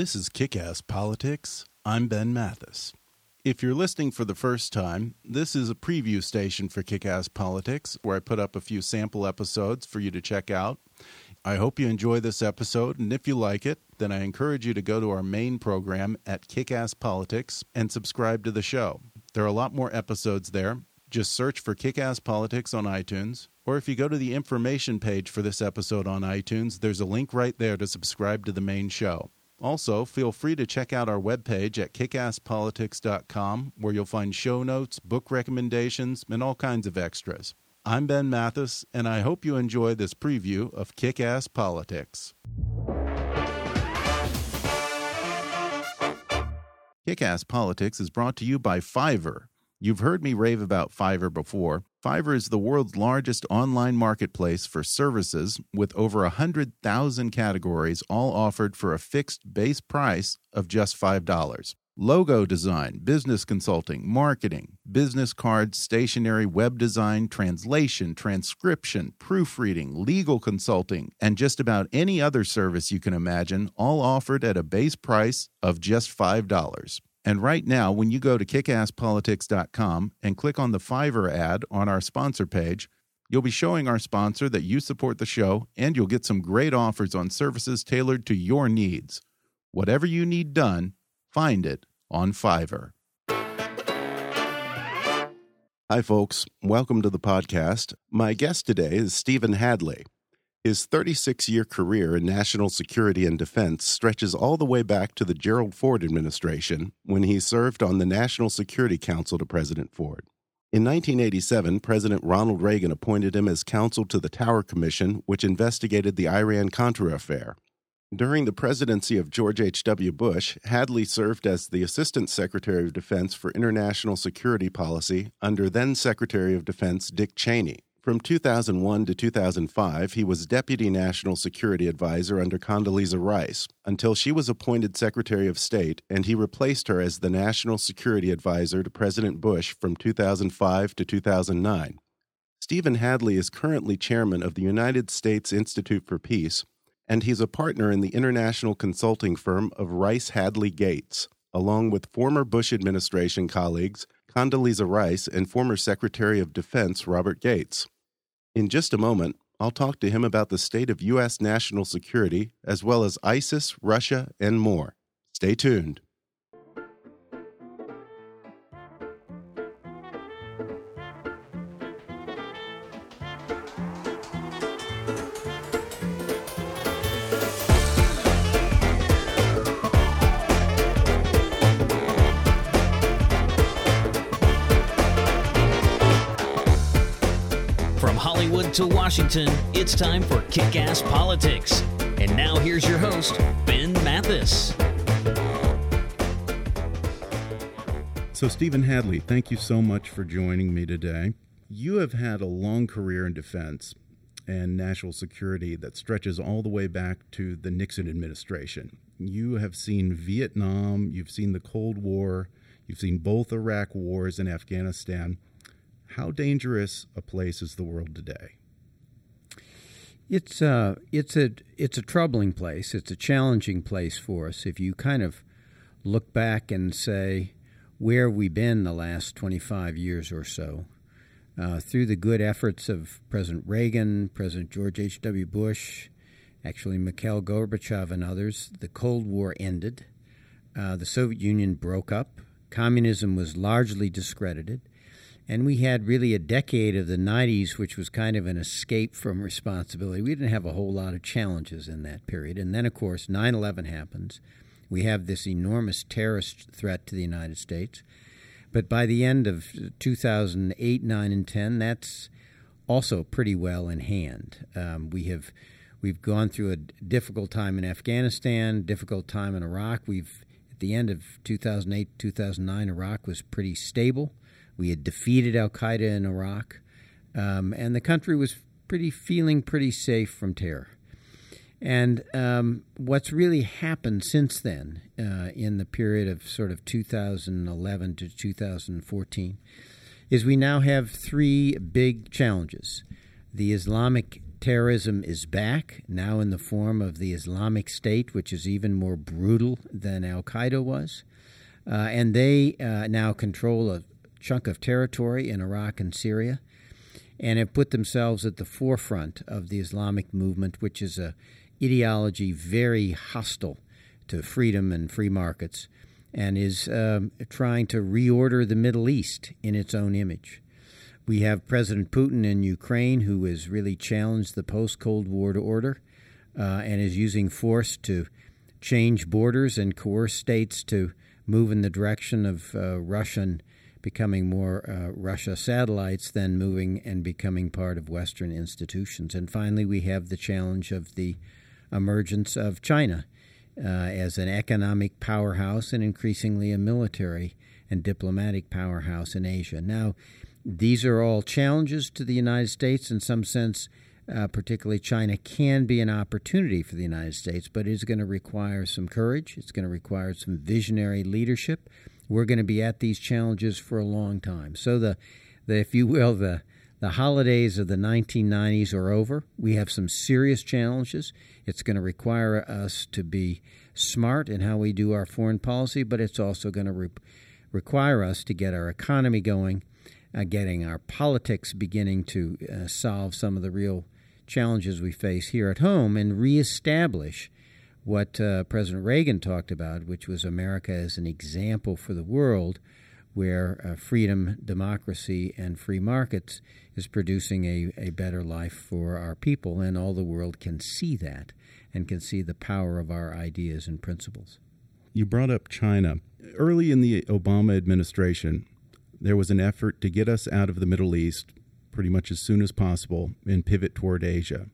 This is Kick Ass Politics. I'm Ben Mathis. If you're listening for the first time, this is a preview station for Kick Ass Politics where I put up a few sample episodes for you to check out. I hope you enjoy this episode, and if you like it, then I encourage you to go to our main program at Kick Ass Politics and subscribe to the show. There are a lot more episodes there. Just search for Kick Ass Politics on iTunes, or if you go to the information page for this episode on iTunes, there's a link right there to subscribe to the main show. Also, feel free to check out our webpage at kickasspolitics.com where you'll find show notes, book recommendations, and all kinds of extras. I'm Ben Mathis, and I hope you enjoy this preview of Kick Ass Politics. Kick Ass Politics is brought to you by Fiverr. You've heard me rave about Fiverr before. Fiverr is the world's largest online marketplace for services with over 100,000 categories, all offered for a fixed base price of just $5. Logo design, business consulting, marketing, business cards, stationery, web design, translation, transcription, proofreading, legal consulting, and just about any other service you can imagine, all offered at a base price of just $5. And right now, when you go to kickasspolitics.com and click on the Fiverr ad on our sponsor page, you'll be showing our sponsor that you support the show and you'll get some great offers on services tailored to your needs. Whatever you need done, find it on Fiverr. Hi, folks. Welcome to the podcast. My guest today is Stephen Hadley. His 36 year career in national security and defense stretches all the way back to the Gerald Ford administration when he served on the National Security Council to President Ford. In 1987, President Ronald Reagan appointed him as counsel to the Tower Commission, which investigated the Iran Contra affair. During the presidency of George H.W. Bush, Hadley served as the Assistant Secretary of Defense for International Security Policy under then Secretary of Defense Dick Cheney. From 2001 to 2005, he was Deputy National Security Advisor under Condoleezza Rice until she was appointed Secretary of State and he replaced her as the National Security Advisor to President Bush from 2005 to 2009. Stephen Hadley is currently chairman of the United States Institute for Peace, and he's a partner in the international consulting firm of Rice Hadley Gates, along with former Bush administration colleagues Condoleezza Rice and former Secretary of Defense Robert Gates. In just a moment, I'll talk to him about the state of U.S. national security, as well as ISIS, Russia, and more. Stay tuned. Hollywood to Washington, it's time for Kick Ass Politics. And now here's your host, Ben Mathis. So, Stephen Hadley, thank you so much for joining me today. You have had a long career in defense and national security that stretches all the way back to the Nixon administration. You have seen Vietnam, you've seen the Cold War, you've seen both Iraq wars and Afghanistan. How dangerous a place is the world today? It's uh, it's a it's a troubling place. It's a challenging place for us. If you kind of look back and say, where have we been the last 25 years or so? Uh, through the good efforts of President Reagan, President George H.W. Bush, actually Mikhail Gorbachev and others, the Cold War ended. Uh, the Soviet Union broke up. Communism was largely discredited. And we had really a decade of the 90s, which was kind of an escape from responsibility. We didn't have a whole lot of challenges in that period. And then, of course, 9 11 happens. We have this enormous terrorist threat to the United States. But by the end of 2008, 9, and 10, that's also pretty well in hand. Um, we have we've gone through a difficult time in Afghanistan, difficult time in Iraq. We've at the end of 2008, 2009, Iraq was pretty stable. We had defeated Al Qaeda in Iraq, um, and the country was pretty feeling pretty safe from terror. And um, what's really happened since then, uh, in the period of sort of 2011 to 2014, is we now have three big challenges. The Islamic terrorism is back, now in the form of the Islamic State, which is even more brutal than Al Qaeda was. Uh, and they uh, now control a chunk of territory in Iraq and Syria and have put themselves at the forefront of the Islamic movement, which is a ideology very hostile to freedom and free markets, and is um, trying to reorder the Middle East in its own image. We have President Putin in Ukraine, who has really challenged the post Cold War order uh, and is using force to change borders and coerce states to move in the direction of uh, Russian becoming more uh, Russia satellites than moving and becoming part of Western institutions. And finally, we have the challenge of the emergence of China uh, as an economic powerhouse and increasingly a military and diplomatic powerhouse in Asia. Now, these are all challenges to the United States. In some sense, uh, particularly China, can be an opportunity for the United States, but it is going to require some courage. It's going to require some visionary leadership. We're going to be at these challenges for a long time. So the, the if you will, the the holidays of the 1990s are over. We have some serious challenges. It's going to require us to be smart in how we do our foreign policy, but it's also going to re- require us to get our economy going, uh, getting our politics beginning to uh, solve some of the real challenges we face here at home, and reestablish what uh, President Reagan talked about, which was America as an example for the world where uh, freedom, democracy, and free markets is producing a, a better life for our people, and all the world can see that and can see the power of our ideas and principles. You brought up China. Early in the Obama administration, there was an effort to get us out of the Middle East pretty much as soon as possible and pivot toward Asia.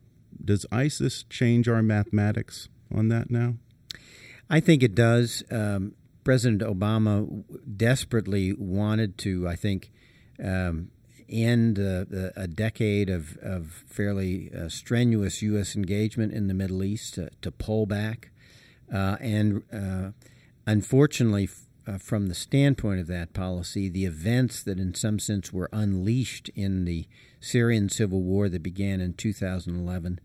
Does ISIS change our mathematics on that now? I think it does. Um, President Obama desperately wanted to, I think, um, end uh, a decade of, of fairly uh, strenuous U.S. engagement in the Middle East to, to pull back. Uh, and uh, unfortunately, uh, from the standpoint of that policy, the events that, in some sense, were unleashed in the Syrian civil war that began in 2011,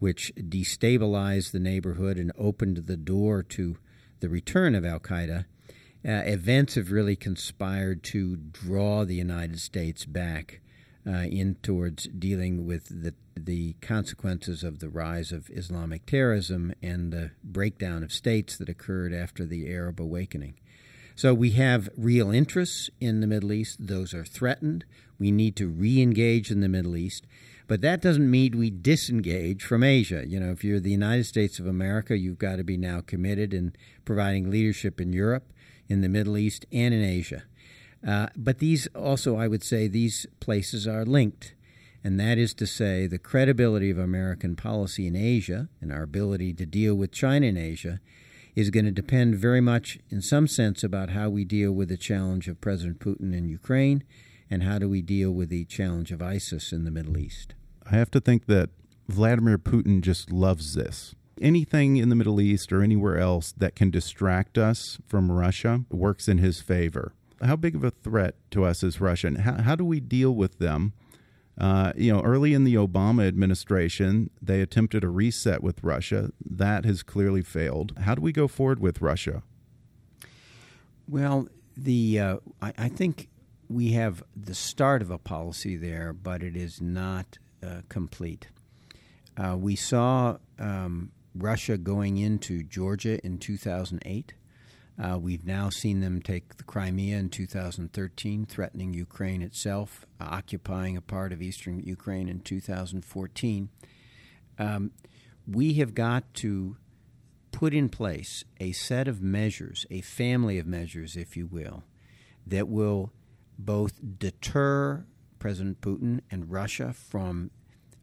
which destabilized the neighborhood and opened the door to the return of Al Qaeda, uh, events have really conspired to draw the United States back uh, in towards dealing with the the consequences of the rise of Islamic terrorism and the breakdown of states that occurred after the Arab awakening. So we have real interests in the Middle East; those are threatened. We need to re-engage in the Middle East. But that doesn't mean we disengage from Asia. You know, if you're the United States of America, you've got to be now committed in providing leadership in Europe, in the Middle East, and in Asia. Uh, but these also, I would say, these places are linked. And that is to say, the credibility of American policy in Asia and our ability to deal with China in Asia is going to depend very much, in some sense, about how we deal with the challenge of President Putin in Ukraine and how do we deal with the challenge of ISIS in the Middle East. I have to think that Vladimir Putin just loves this. Anything in the Middle East or anywhere else that can distract us from Russia works in his favor. How big of a threat to us is Russia? And how, how do we deal with them? Uh, you know, early in the Obama administration, they attempted a reset with Russia. That has clearly failed. How do we go forward with Russia? Well, the uh, I, I, think we have the start of a policy there, but it is not complete. Uh, we saw um, Russia going into Georgia in 2008. Uh, we've now seen them take the Crimea in 2013, threatening Ukraine itself, occupying a part of eastern Ukraine in 2014. Um, we have got to put in place a set of measures, a family of measures, if you will, that will both deter President Putin and Russia from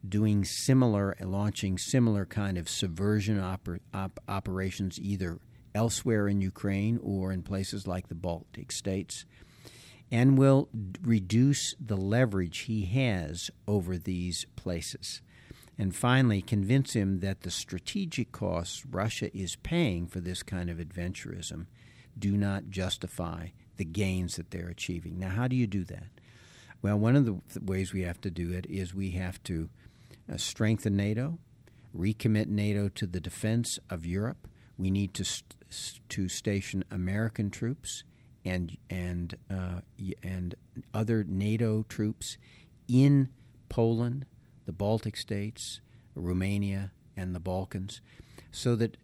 doing similar, launching similar kind of subversion oper, op, operations either elsewhere in Ukraine or in places like the Baltic states, and will reduce the leverage he has over these places. And finally, convince him that the strategic costs Russia is paying for this kind of adventurism do not justify the gains that they're achieving. Now, how do you do that? Well, one of the ways we have to do it is we have to uh, strengthen NATO, recommit NATO to the defense of Europe. We need to st- to station American troops and and uh, and other NATO troops in Poland, the Baltic states, Romania, and the Balkans, so that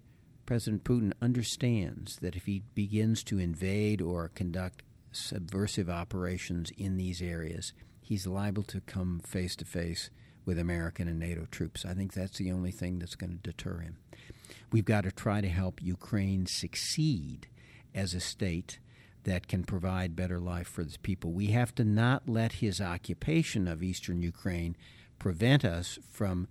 President Putin understands that if he begins to invade or conduct subversive operations in these areas, he's liable to come face to face with American and NATO troops. I think that's the only thing that's going to deter him. We've got to try to help Ukraine succeed as a state that can provide better life for its people. We have to not let his occupation of eastern Ukraine prevent us from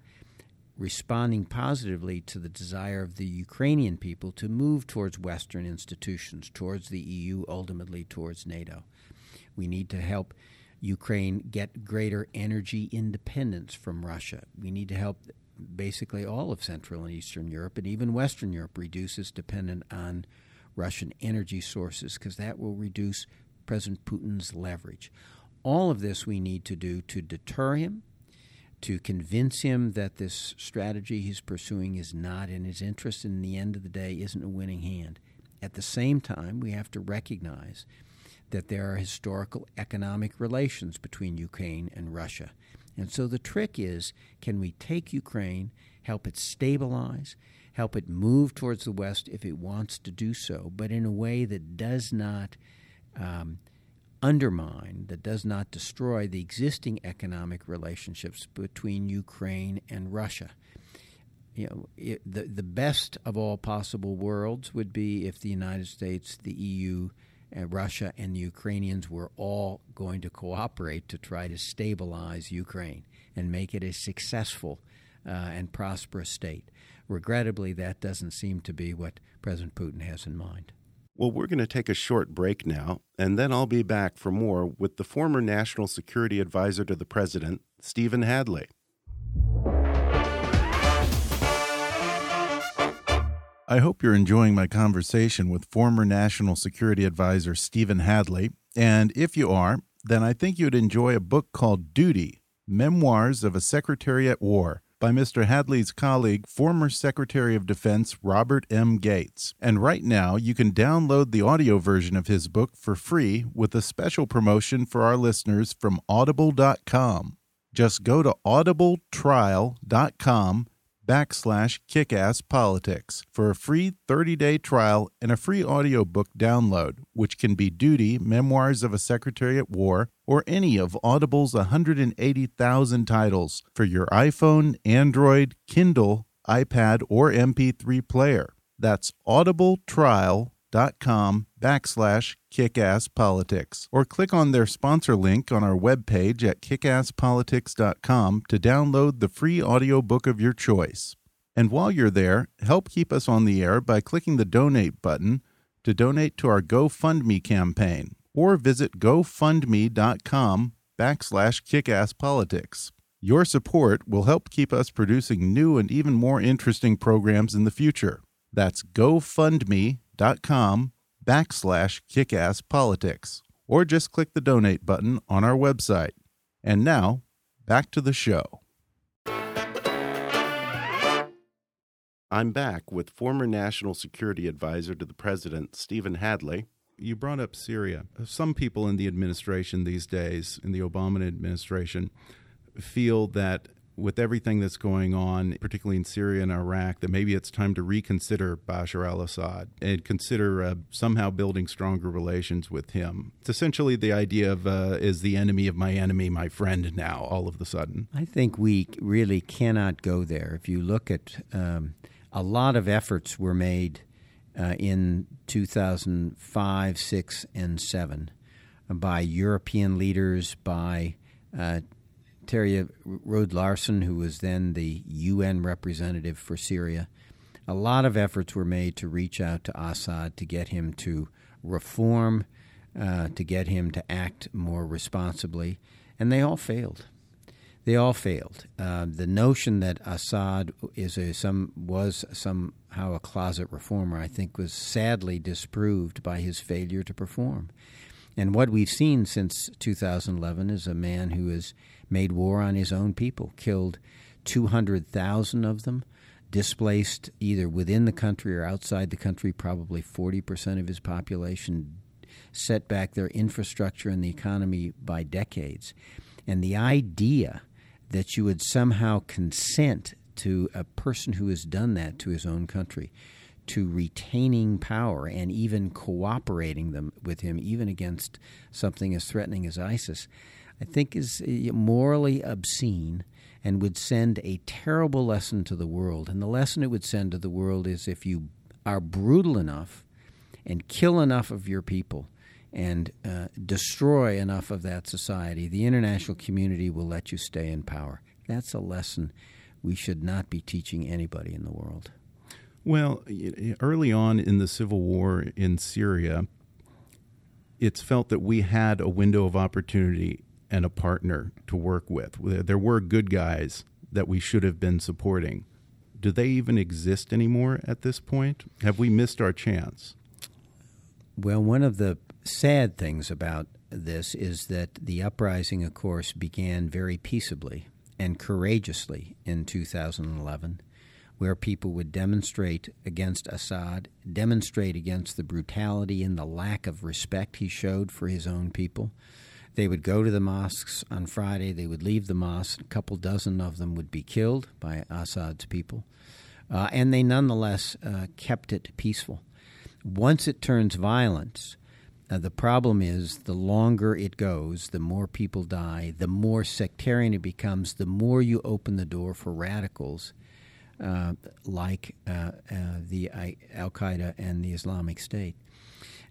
responding positively to the desire of the Ukrainian people to move towards Western institutions, towards the EU, ultimately towards NATO. We need to help Ukraine get greater energy independence from Russia. We need to help basically all of Central and Eastern Europe and even Western Europe reduce its dependence on Russian energy sources because that will reduce President Putin's leverage. All of this we need to do to deter him, to convince him that this strategy he's pursuing is not in his interest and in the end of the day isn't a winning hand. At the same time, we have to recognize that there are historical economic relations between Ukraine and Russia. And so the trick is can we take Ukraine, help it stabilize, help it move towards the West if it wants to do so, but in a way that does not um, undermine, that does not destroy the existing economic relationships between Ukraine and Russia. You know, it, the the best of all possible worlds would be if the United States, the EU, and Russia and the Ukrainians were all going to cooperate to try to stabilize Ukraine and make it a successful uh, and prosperous state. Regrettably, that doesn't seem to be what President Putin has in mind. Well, we're going to take a short break now, and then I'll be back for more with the former National Security Advisor to the President, Stephen Hadley. I hope you're enjoying my conversation with former National Security Advisor Stephen Hadley. And if you are, then I think you'd enjoy a book called Duty Memoirs of a Secretary at War by Mr. Hadley's colleague, former Secretary of Defense Robert M. Gates. And right now, you can download the audio version of his book for free with a special promotion for our listeners from audible.com. Just go to audibletrial.com backslash kickasspolitics for a free 30-day trial and a free audiobook download, which can be Duty, Memoirs of a Secretary at War, or any of Audible's 180,000 titles for your iPhone, Android, Kindle, iPad, or MP3 player. That's audibletrial.com backslash kickasspolitics or click on their sponsor link on our webpage at kickasspolitics.com to download the free audiobook of your choice. And while you're there, help keep us on the air by clicking the donate button to donate to our GoFundMe campaign or visit gofundme.com backslash kickasspolitics. Your support will help keep us producing new and even more interesting programs in the future. That's gofundme.com backslash kickasspolitics, or just click the donate button on our website. And now, back to the show. I'm back with former National Security Advisor to the President, Stephen Hadley. You brought up Syria. Some people in the administration these days, in the Obama administration, feel that with everything that's going on, particularly in Syria and Iraq, that maybe it's time to reconsider Bashar al Assad and consider uh, somehow building stronger relations with him. It's essentially the idea of uh, is the enemy of my enemy my friend now, all of a sudden. I think we really cannot go there. If you look at um, a lot of efforts were made uh, in 2005, 6, and 7 by European leaders, by uh, Terje Rode Larsen, who was then the UN representative for Syria. A lot of efforts were made to reach out to Assad to get him to reform, uh, to get him to act more responsibly, and they all failed. They all failed. Uh, the notion that Assad is a, some was somehow a closet reformer, I think, was sadly disproved by his failure to perform. And what we've seen since 2011 is a man who has made war on his own people, killed 200,000 of them displaced either within the country or outside the country, probably 40% of his population set back their infrastructure and the economy by decades. And the idea that you would somehow consent to a person who has done that to his own country, to retaining power and even cooperating them with him, even against something as threatening as ISIS, I think is uh, morally obscene and would send a terrible lesson to the world. And the lesson it would send to the world is if you are brutal enough and kill enough of your people and uh, destroy enough of that society, the international community will let you stay in power. That's a lesson we should not be teaching anybody in the world. Well, early on in the civil war in Syria, it's felt that we had a window of opportunity and a partner to work with. There were good guys that we should have been supporting. Do they even exist anymore at this point? Have we missed our chance? Well, one of the sad things about this is that the uprising, of course, began very peaceably and courageously in 2011, where people would demonstrate against Assad, demonstrate against the brutality and the lack of respect he showed for his own people. They would go to the mosques on Friday. They would leave the mosque. A couple dozen of them would be killed by Assad's people. Uh, and they nonetheless uh, kept it peaceful. Once it turns violence, uh, the problem is the longer it goes, the more people die, the more sectarian it becomes, the more you open the door for radicals uh, like uh, uh, the Al Qaeda and the Islamic State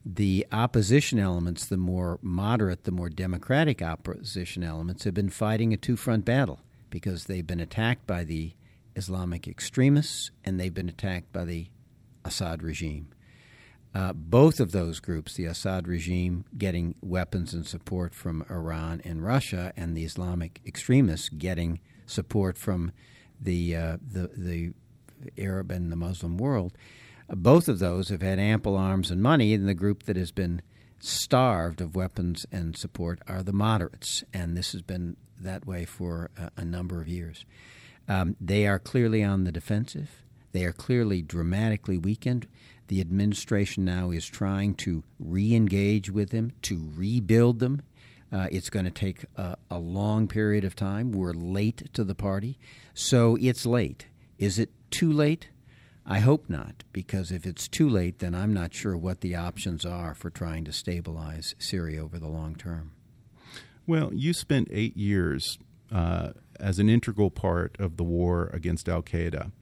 the opposition elements, the more moderate, the more democratic opposition elements, have been fighting a two front battle because they've been attacked by the Islamic extremists and they've been attacked by the Assad regime. Uh, both of those groups, the Assad regime getting weapons and support from Iran and Russia, and the Islamic extremists getting support from the uh, the, the Arab and the Muslim world, both of those have had ample arms and money, and the group that has been starved of weapons and support are the moderates, and this has been that way for a, a number of years. Um, they are clearly on the defensive. They are clearly dramatically weakened. The administration now is trying to re engage with them, to rebuild them. Uh, it's going to take a, a long period of time. We're late to the party. So it's late. Is it too late? I hope not, because if it's too late, then I'm not sure what the options are for trying to stabilize Syria over the long term. Well, you spent eight years uh, as an integral part of the war against Al Qaeda.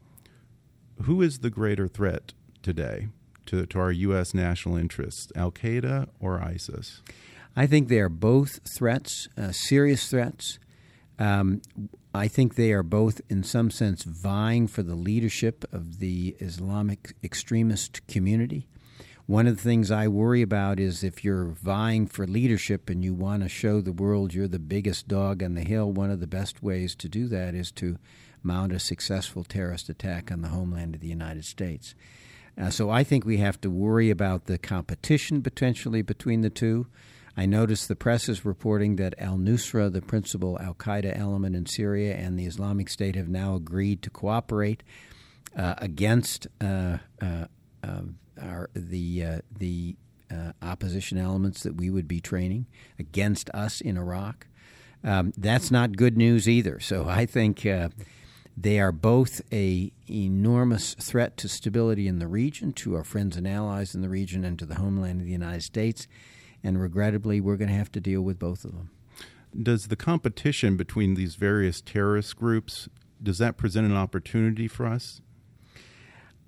Who is the greater threat today to, to our U.S. national interests, Al Qaeda or ISIS? I think they are both threats, uh, serious threats. Um, I think they are both, in some sense, vying for the leadership of the Islamic extremist community. One of the things I worry about is if you're vying for leadership and you want to show the world you're the biggest dog on the hill, one of the best ways to do that is to mount a successful terrorist attack on the homeland of the United States. Uh, so I think we have to worry about the competition potentially between the two. I noticed the press is reporting that al Nusra, the principal Al Qaeda element in Syria, and the Islamic State have now agreed to cooperate uh, against uh, uh, um, our, the uh, the uh, opposition elements that we would be training against us in Iraq. Um, that's not good news either. So I think uh, they are both a enormous threat to stability in the region, to our friends and allies in the region, and to the homeland of the United States and regrettably, we're going to have to deal with both of them. Does the competition between these various terrorist groups does that present an opportunity for us?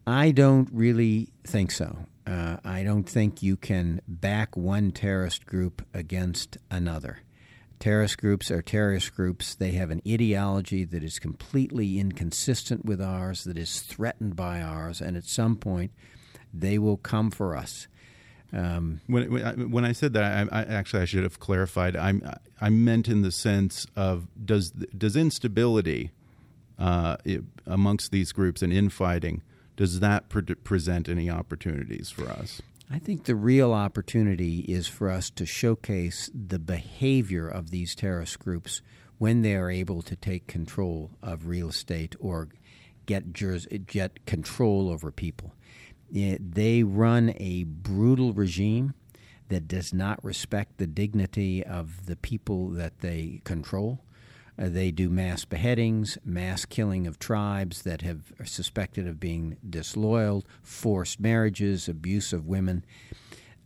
I don't really think so. Uh, I don't think you can back one terrorist group against another. Terrorist groups are terrorist groups. They have an ideology that is completely inconsistent with ours, that is threatened by ours, and at some point they will come for us. Um, when when I said that, I, I, actually I should have clarified. I I meant in the sense of does does instability uh, amongst these groups and infighting does that pre- present any opportunities for us? I think the real opportunity is for us to showcase the behavior of these terrorist groups when they are able to take control of real estate or get, get control over people. They run a brutal regime that does not respect the dignity of the people that they control. Uh, they do mass beheadings, mass killing of tribes that have are suspected of being disloyal, forced marriages, abuse of women.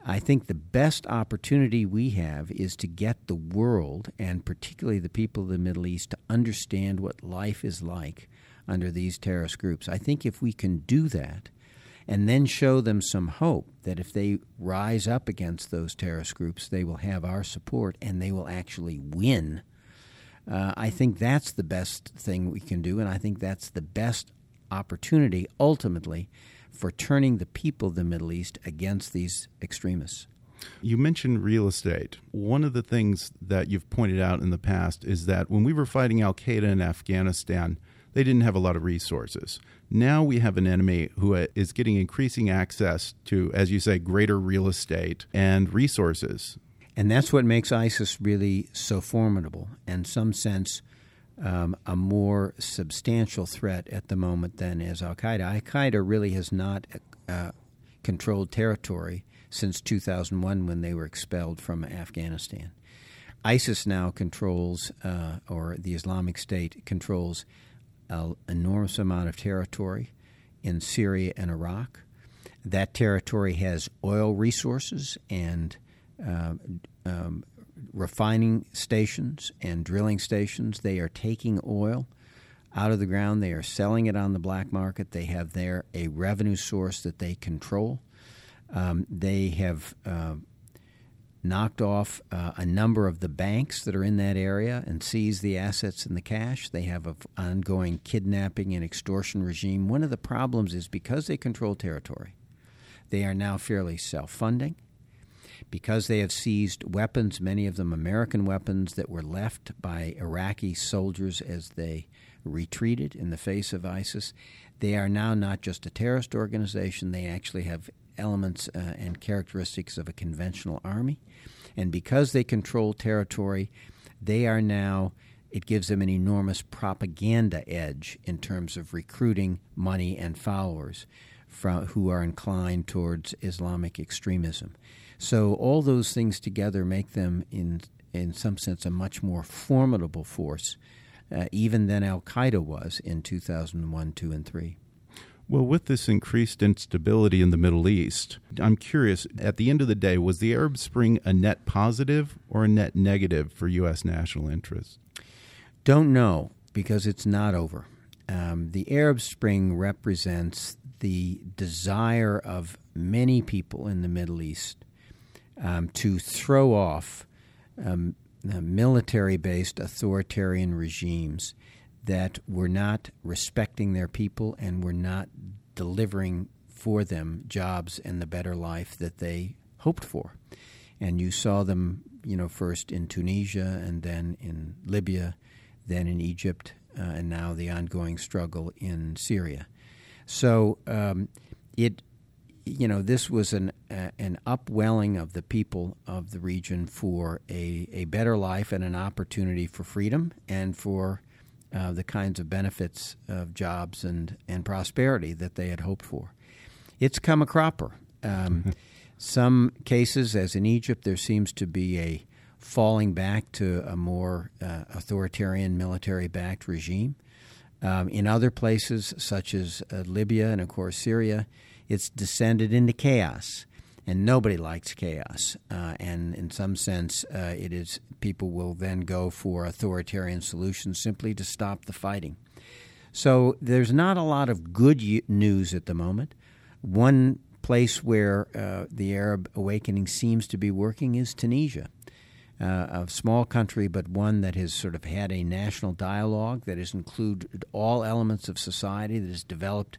I think the best opportunity we have is to get the world, and particularly the people of the Middle East, to understand what life is like under these terrorist groups. I think if we can do that, and then show them some hope that if they rise up against those terrorist groups, they will have our support and they will actually win. Uh, I think that's the best thing we can do, and I think that's the best opportunity ultimately for turning the people of the Middle East against these extremists. You mentioned real estate. One of the things that you've pointed out in the past is that when we were fighting Al Qaeda in Afghanistan, they didn't have a lot of resources. Now we have an enemy who is getting increasing access to, as you say, greater real estate and resources. And that's what makes ISIS really so formidable. In some sense, um, a more substantial threat at the moment than is Al Qaeda. Al Qaeda really has not uh, controlled territory since 2001 when they were expelled from Afghanistan. ISIS now controls, uh, or the Islamic State controls, an enormous amount of territory in Syria and Iraq. That territory has oil resources and uh, um, refining stations and drilling stations. They are taking oil out of the ground. They are selling it on the black market. They have there a revenue source that they control. Um, they have uh, knocked off uh, a number of the banks that are in that area and seized the assets and the cash. They have an ongoing kidnapping and extortion regime. One of the problems is because they control territory, they are now fairly self funding because they have seized weapons, many of them American weapons that were left by Iraqi soldiers as they retreated in the face of ISIS. They are now not just a terrorist organization, they actually have elements uh, and characteristics of a conventional army. And because they control territory, they are now, it gives them an enormous propaganda edge in terms of recruiting money and followers from, who are inclined towards Islamic extremism. So all those things together make them, in in some sense, a much more formidable force, uh, even than Al Qaeda was in 2001, 2, and 3. Well, with this increased instability in the Middle East, I'm curious, at the end of the day, was the Arab Spring a net positive or a net negative for U.S. national interests? Don't know because it's not over. Um, the Arab Spring represents the desire of many people in the Middle East um, to throw off um, military based authoritarian regimes that were not respecting their people and were not delivering for them jobs and the better life that they hoped for. And you saw them, you know, first in Tunisia and then in Libya, then in Egypt, uh, and now the ongoing struggle in Syria. So um, it you know, this was an uh, an upwelling of the people of the region for a, a better life and an opportunity for freedom and for uh, the kinds of benefits of jobs and, and prosperity that they had hoped for. It's come a cropper. Um, some cases, as in Egypt, there seems to be a falling back to a more uh, authoritarian military backed regime. Um, in other places, such as uh, Libya and, of course, Syria, it's descended into chaos, and nobody likes chaos. Uh, and in some sense, uh, it is people will then go for authoritarian solutions simply to stop the fighting. So there's not a lot of good news at the moment. One place where uh, the Arab awakening seems to be working is Tunisia. Uh, a small country, but one that has sort of had a national dialogue that has included all elements of society, that has developed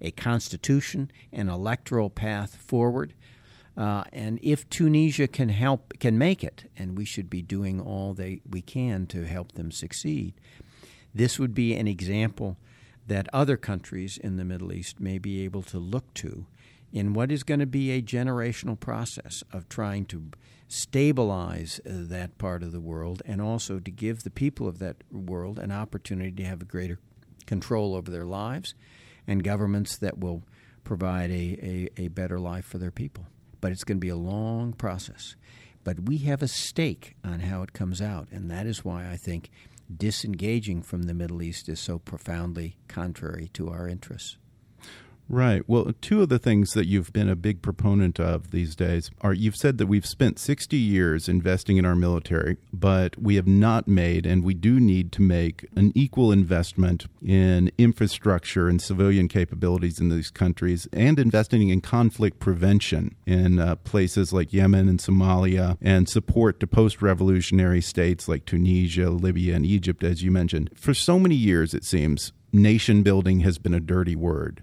a constitution, an electoral path forward. Uh, and if Tunisia can help, can make it, and we should be doing all they, we can to help them succeed, this would be an example that other countries in the Middle East may be able to look to in what is going to be a generational process of trying to stabilize uh, that part of the world and also to give the people of that world an opportunity to have a greater control over their lives and governments that will provide a, a, a better life for their people. But it's going to be a long process. But we have a stake on how it comes out, and that is why I think disengaging from the Middle East is so profoundly contrary to our interests. Right. Well, two of the things that you've been a big proponent of these days are you've said that we've spent 60 years investing in our military, but we have not made, and we do need to make, an equal investment in infrastructure and civilian capabilities in these countries and investing in conflict prevention in uh, places like Yemen and Somalia and support to post revolutionary states like Tunisia, Libya, and Egypt, as you mentioned. For so many years, it seems, nation building has been a dirty word.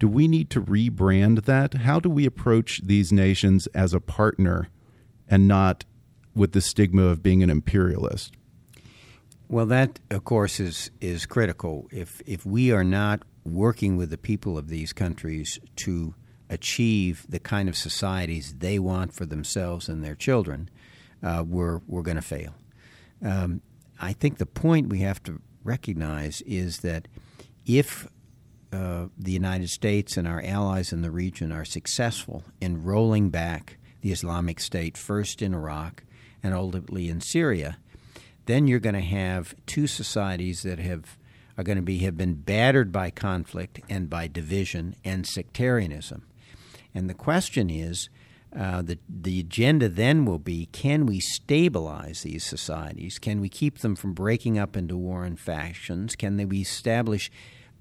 Do we need to rebrand that? How do we approach these nations as a partner and not with the stigma of being an imperialist? Well, that of course is is critical. If if we are not working with the people of these countries to achieve the kind of societies they want for themselves and their children, uh, we're we're going to fail. Um, I think the point we have to recognize is that if uh, the United States and our allies in the region are successful in rolling back the Islamic State, first in Iraq and ultimately in Syria, then you're going to have two societies that have are going to be have been battered by conflict and by division and sectarianism. And the question is, uh, the the agenda then will be: Can we stabilize these societies? Can we keep them from breaking up into war and factions? Can they be establish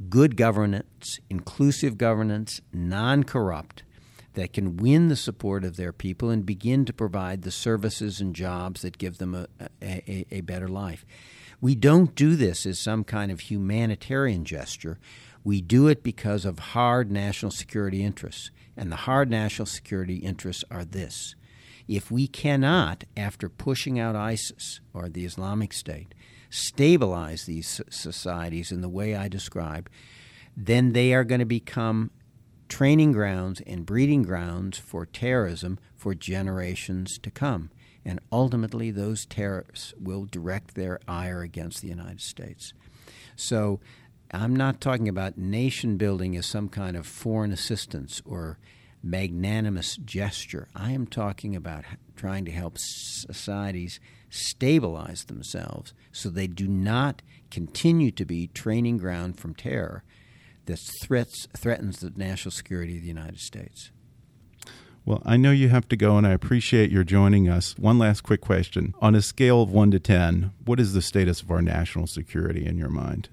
good governance, inclusive governance, non corrupt, that can win the support of their people and begin to provide the services and jobs that give them a, a, a, better life. We don't do this as some kind of humanitarian gesture. We do it because of hard national security interests. And the hard national security interests are this. If we cannot, after pushing out ISIS or the Islamic State, stabilize these societies in the way I described, then they are going to become training grounds and breeding grounds for terrorism for generations to come. And ultimately, those terrorists will direct their ire against the United States. So, I'm not talking about nation building as some kind of foreign assistance or magnanimous gesture. I am talking about trying to help societies stabilize themselves so they do not continue to be training ground from terror that threats, threatens the national security of the United States. Well, I know you have to go, and I appreciate your joining us. One last quick question. On a scale of 1 to 10, what is the status of our national security in your mind?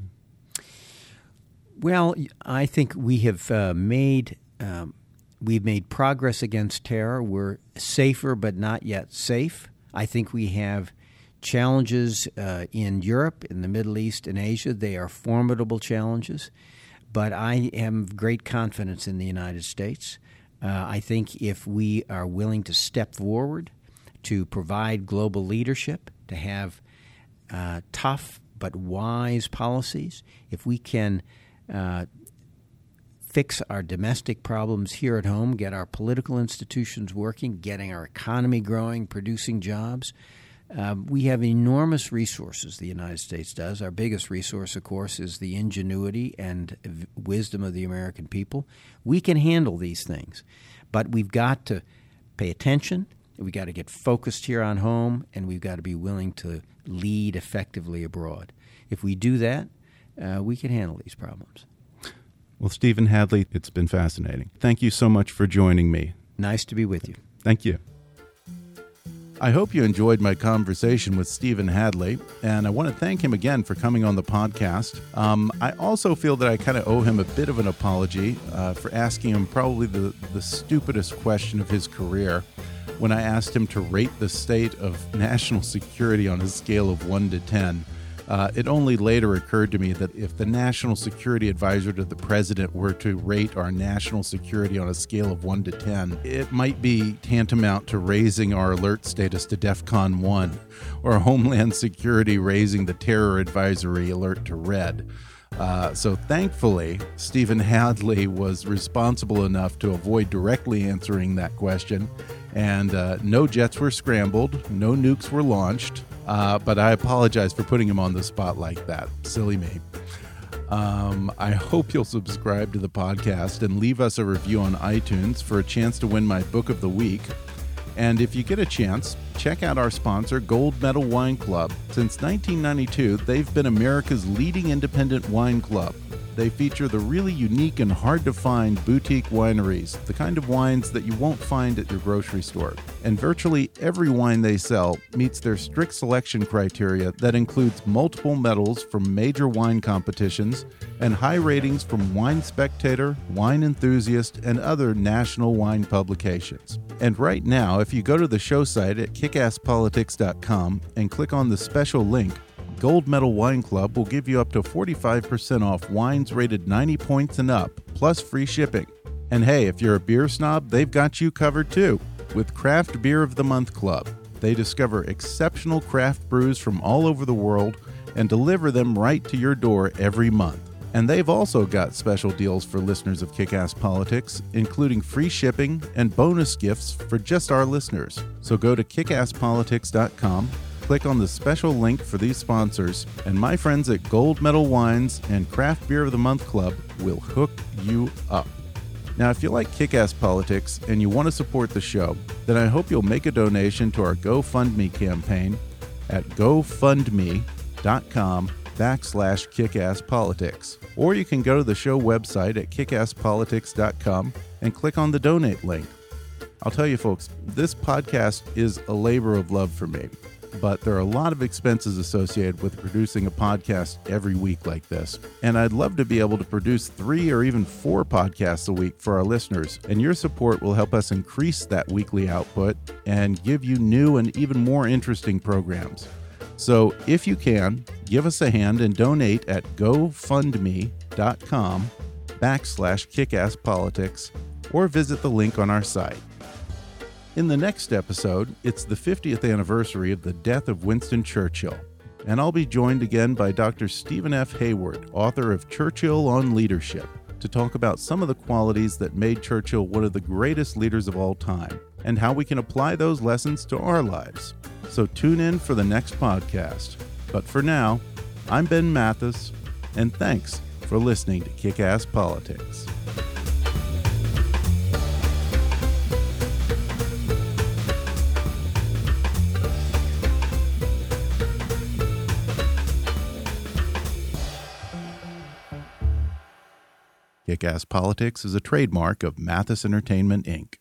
Well, I think we have uh, made um, we've made progress against terror. We're safer, but not yet safe. I think we have challenges uh, in Europe, in the Middle East, and Asia. They are formidable challenges, but I have great confidence in the United States. Uh, I think if we are willing to step forward to provide global leadership, to have uh, tough but wise policies, if we can uh, fix our domestic problems here at home, get our political institutions working, getting our economy growing, producing jobs. Um, we have enormous resources, the United States does. Our biggest resource, of course, is the ingenuity and v- wisdom of the American people. We can handle these things, but we've got to pay attention. We've got to get focused here on home, and we've got to be willing to lead effectively abroad. If we do that, uh, we can handle these problems. Well, Stephen Hadley, it's been fascinating. Thank you so much for joining me. Nice to be with you. Thank you. I hope you enjoyed my conversation with Stephen Hadley, and I want to thank him again for coming on the podcast. Um, I also feel that I kind of owe him a bit of an apology uh, for asking him probably the, the stupidest question of his career when I asked him to rate the state of national security on a scale of 1 to 10. Uh, it only later occurred to me that if the national security advisor to the president were to rate our national security on a scale of 1 to 10, it might be tantamount to raising our alert status to DEFCON 1 or Homeland Security raising the terror advisory alert to red. Uh, so thankfully, Stephen Hadley was responsible enough to avoid directly answering that question, and uh, no jets were scrambled, no nukes were launched. Uh, but I apologize for putting him on the spot like that. Silly me. Um, I hope you'll subscribe to the podcast and leave us a review on iTunes for a chance to win my book of the week. And if you get a chance, check out our sponsor, Gold Medal Wine Club. Since 1992, they've been America's leading independent wine club. They feature the really unique and hard to find boutique wineries, the kind of wines that you won't find at your grocery store. And virtually every wine they sell meets their strict selection criteria that includes multiple medals from major wine competitions and high ratings from Wine Spectator, Wine Enthusiast, and other national wine publications. And right now, if you go to the show site at kickasspolitics.com and click on the special link, Gold Medal Wine Club will give you up to 45% off wines rated 90 points and up, plus free shipping. And hey, if you're a beer snob, they've got you covered too with Craft Beer of the Month Club. They discover exceptional craft brews from all over the world and deliver them right to your door every month. And they've also got special deals for listeners of Kickass Politics, including free shipping and bonus gifts for just our listeners. So go to kickasspolitics.com click on the special link for these sponsors, and my friends at Gold Medal Wines and Craft Beer of the Month Club will hook you up. Now, if you like kick ass politics and you want to support the show, then I hope you'll make a donation to our GoFundMe campaign at gofundme.com backslash kickasspolitics. Or you can go to the show website at kickasspolitics.com and click on the donate link. I'll tell you, folks, this podcast is a labor of love for me but there are a lot of expenses associated with producing a podcast every week like this. And I'd love to be able to produce three or even four podcasts a week for our listeners. And your support will help us increase that weekly output and give you new and even more interesting programs. So if you can, give us a hand and donate at gofundme.com backslash kickasspolitics or visit the link on our site. In the next episode, it's the 50th anniversary of the death of Winston Churchill, and I'll be joined again by Dr. Stephen F. Hayward, author of Churchill on Leadership, to talk about some of the qualities that made Churchill one of the greatest leaders of all time and how we can apply those lessons to our lives. So tune in for the next podcast. But for now, I'm Ben Mathis, and thanks for listening to Kick Ass Politics. Kick Ass Politics is a trademark of Mathis Entertainment, Inc.